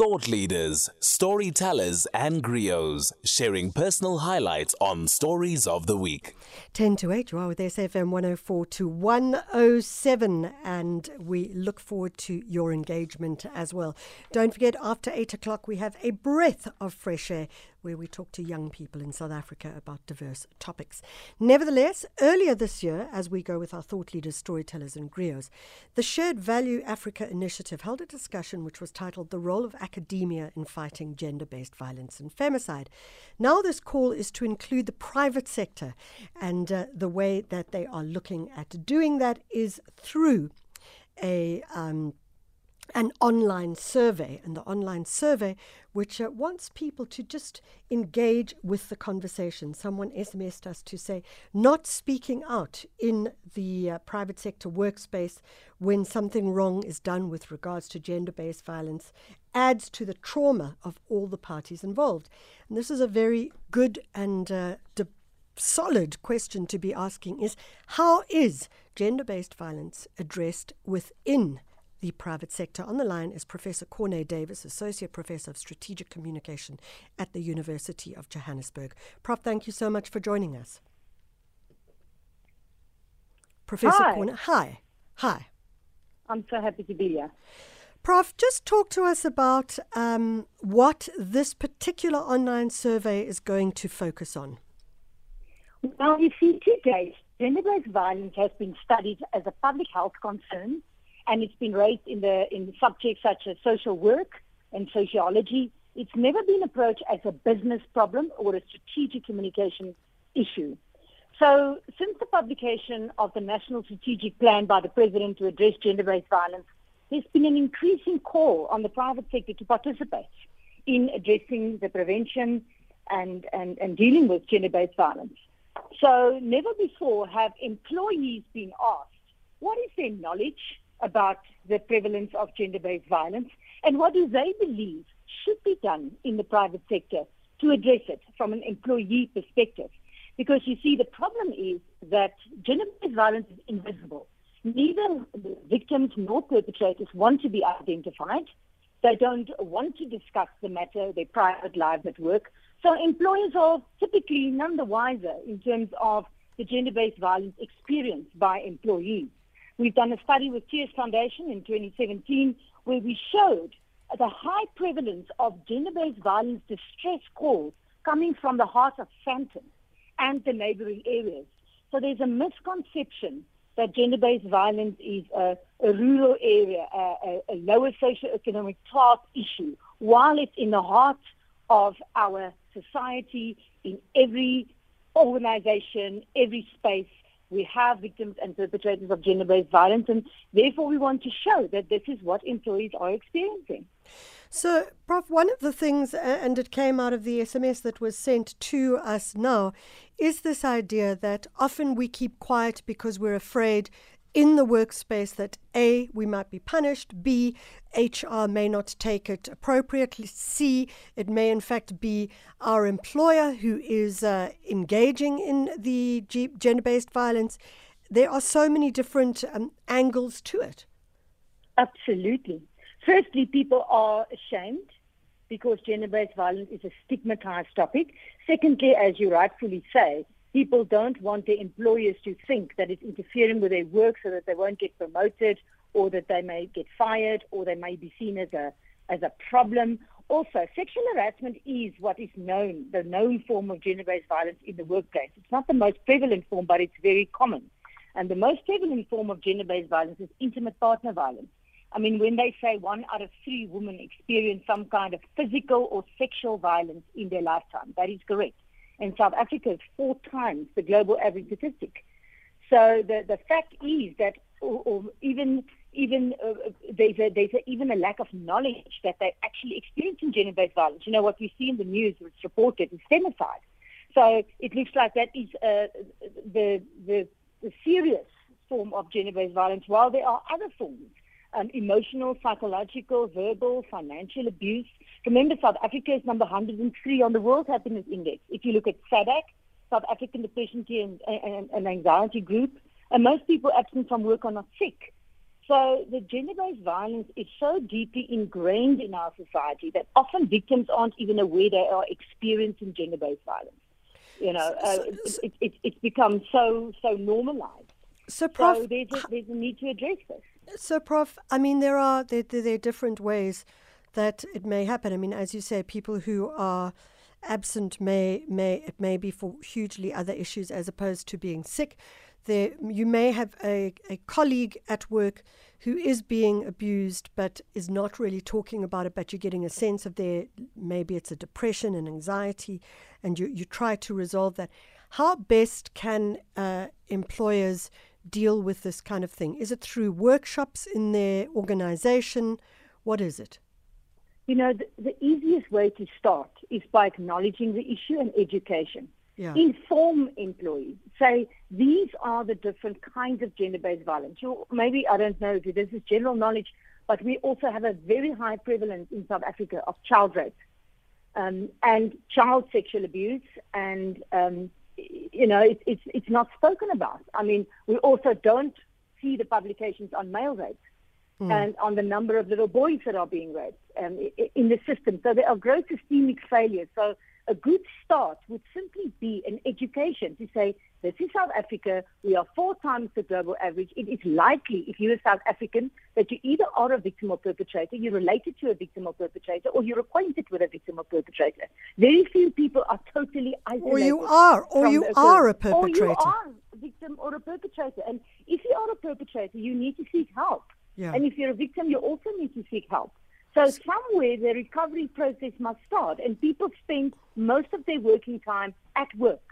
Thought leaders, storytellers, and griots sharing personal highlights on Stories of the Week. 10 to 8, you are with SFM 104 to 107, and we look forward to your engagement as well. Don't forget, after 8 o'clock, we have a breath of fresh air where we talk to young people in South Africa about diverse topics. Nevertheless, earlier this year, as we go with our thought leaders, storytellers, and griots, the Shared Value Africa Initiative held a discussion which was titled The Role of Academia in Fighting Gender Based Violence and Femicide. Now, this call is to include the private sector, and uh, the way that they are looking at doing that is through a um, an online survey, and the online survey which uh, wants people to just engage with the conversation. Someone SMSed us to say, not speaking out in the uh, private sector workspace when something wrong is done with regards to gender based violence adds to the trauma of all the parties involved. And this is a very good and uh, de- solid question to be asking is how is gender based violence addressed within the private sector. On the line is Professor Corné Davis, Associate Professor of Strategic Communication at the University of Johannesburg. Prof, thank you so much for joining us. Professor Hi. Corné, hi. Hi. I'm so happy to be here. Prof, just talk to us about um, what this particular online survey is going to focus on. Well, you see, to date, gender-based violence has been studied as a public health concern, and it's been raised in the in subjects such as social work and sociology. It's never been approached as a business problem or a strategic communication issue. So, since the publication of the National Strategic Plan by the President to address gender-based violence, there's been an increasing call on the private sector to participate in addressing the prevention and, and, and dealing with gender-based violence. So never before have employees been asked, what is their knowledge about the prevalence of gender-based violence and what do they believe should be done in the private sector to address it from an employee perspective? Because you see, the problem is that gender-based violence is invisible. Neither victims nor perpetrators want to be identified. They don't want to discuss the matter, their private lives at work. So employers are typically none the wiser in terms of the gender-based violence experienced by employees. We've done a study with Tears Foundation in 2017 where we showed the high prevalence of gender-based violence distress calls coming from the heart of Sandton and the neighboring areas. So there's a misconception that gender-based violence is a, a rural area, a, a, a lower socioeconomic class issue, while it's in the heart of our society, in every organization, every space. We have victims and perpetrators of gender-based violence, and therefore we want to show that this is what employees are experiencing. So, Prof, one of the things, and it came out of the SMS that was sent to us now, is this idea that often we keep quiet because we're afraid in the workspace that A, we might be punished, B, HR may not take it appropriately, C, it may in fact be our employer who is uh, engaging in the gender based violence. There are so many different um, angles to it. Absolutely. Firstly, people are ashamed because gender-based violence is a stigmatized topic. Secondly, as you rightfully say, people don't want their employers to think that it's interfering with their work so that they won't get promoted or that they may get fired or they may be seen as a as a problem. Also, sexual harassment is what is known, the known form of gender-based violence in the workplace. It's not the most prevalent form, but it's very common. And the most prevalent form of gender-based violence is intimate partner violence. I mean, when they say one out of three women experience some kind of physical or sexual violence in their lifetime, that is correct. In South Africa, it's four times the global average statistic. So the, the fact is that, or, or even even uh, there's a, there's a, even a lack of knowledge that they're actually experiencing gender-based violence. You know what we see in the news, it's reported, is femicide. So it looks like that is uh, the, the the serious form of gender-based violence, while there are other forms um, emotional, psychological, verbal, financial abuse. Remember, South Africa is number 103 on the World Happiness Index. If you look at SADAG, South African Depression and, and, and Anxiety Group, and most people absent from work are not sick. So the gender-based violence is so deeply ingrained in our society that often victims aren't even aware they are experiencing gender-based violence. You know, uh, it, it, it, it's become so so normalized. So, Prof, so there's a, there's a need to address this. So, Prof, I mean, there are there, there are different ways that it may happen. I mean, as you say, people who are absent may may it may be for hugely other issues as opposed to being sick. There, you may have a, a colleague at work who is being abused but is not really talking about it, but you're getting a sense of their maybe it's a depression and anxiety, and you, you try to resolve that. How best can uh, employers deal with this kind of thing? Is it through workshops in their organization? What is it? You know, the, the easiest way to start is by acknowledging the issue and education. Yeah. Inform employees. Say these are the different kinds of gender-based violence. You, maybe I don't know if this is general knowledge, but we also have a very high prevalence in South Africa of child rape um, and child sexual abuse, and um, you know it, it's it's not spoken about. I mean, we also don't see the publications on male rape mm. and on the number of little boys that are being raped um, in the system. So there are gross systemic failures. So a good start would simply be an education to say, this is South Africa. We are four times the global average. It is likely, if you're a South African, that you either are a victim or perpetrator, you're related to a victim or perpetrator, or you're acquainted with a victim or perpetrator. Very few people are totally isolated. Or you are, or you are a perpetrator. Or you are a victim or a perpetrator. And if you are a perpetrator, you need to seek help. Yeah. And if you're a victim, you also need to seek help. So somewhere the recovery process must start, and people spend most of their working time at work,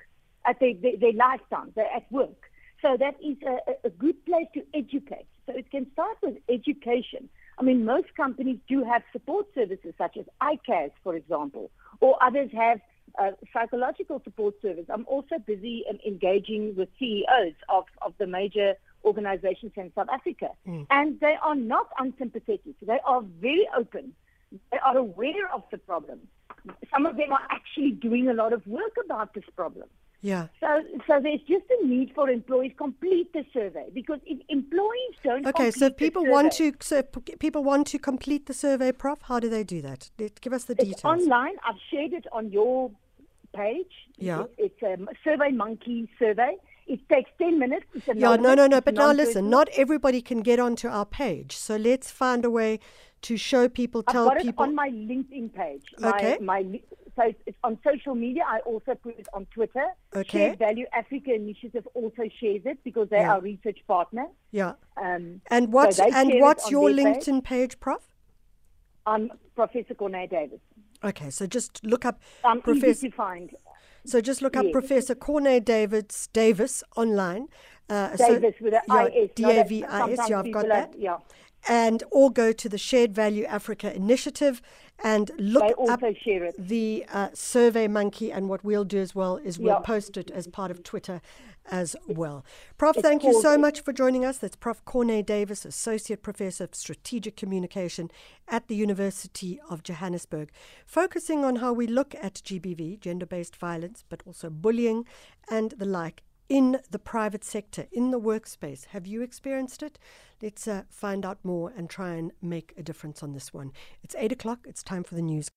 at their, their, their lifetime, they're at work. So that is a, a good place to educate. So it can start with education. I mean, most companies do have support services such as ICAS, for example, or others have uh, psychological support service. I'm also busy um, engaging with CEOs of, of the major organizations in South Africa. Mm. And they are not unsympathetic. They are very open. They are aware of the problem. Some of them are actually doing a lot of work about this problem. Yeah. So, so there's just a need for employees complete the survey because if employees don't. Okay, so people want to so people want to complete the survey, Prof. How do they do that? Give us the it's details. online. I've shared it on your page. Yeah. It, it's a Survey Monkey survey. It takes 10 minutes. yeah, no, no, no. But now listen, not everybody can get onto our page. So let's find a way to show people, tell I've got people. It on my LinkedIn page. Okay. My, my, so it's on social media. I also put it on Twitter. Okay. Shared Value Africa Initiative also shares it because they're Yeah. our research partner. Yeah. Um, And what's they and what's your their page. LinkedIn page, Prof? I'm Professor Corné Davis. Okay, so just look up I'm Professor. easy to find. So just look up Yes. Professor Corné Davids Davis online. Uh, so- Davis with an yeah, IS. D not A a- V I S. sometimes Yeah, I've got that. Yeah. And or go to the Shared Value Africa Initiative and look up the uh, Survey Monkey. And what we'll do as well is we'll Yeah. post it as part of Twitter as well. Prof, It's thank you so much for joining us. That's Prof. Corné Davis, Associate Professor of Strategic Communication at the University of Johannesburg, focusing on how we look at GBV, gender based violence, but also bullying and the like. In the private sector, in the workspace. Have you experienced it? Let's uh, find out more and try and make a difference on this one. It's eight o'clock. It's time for the news.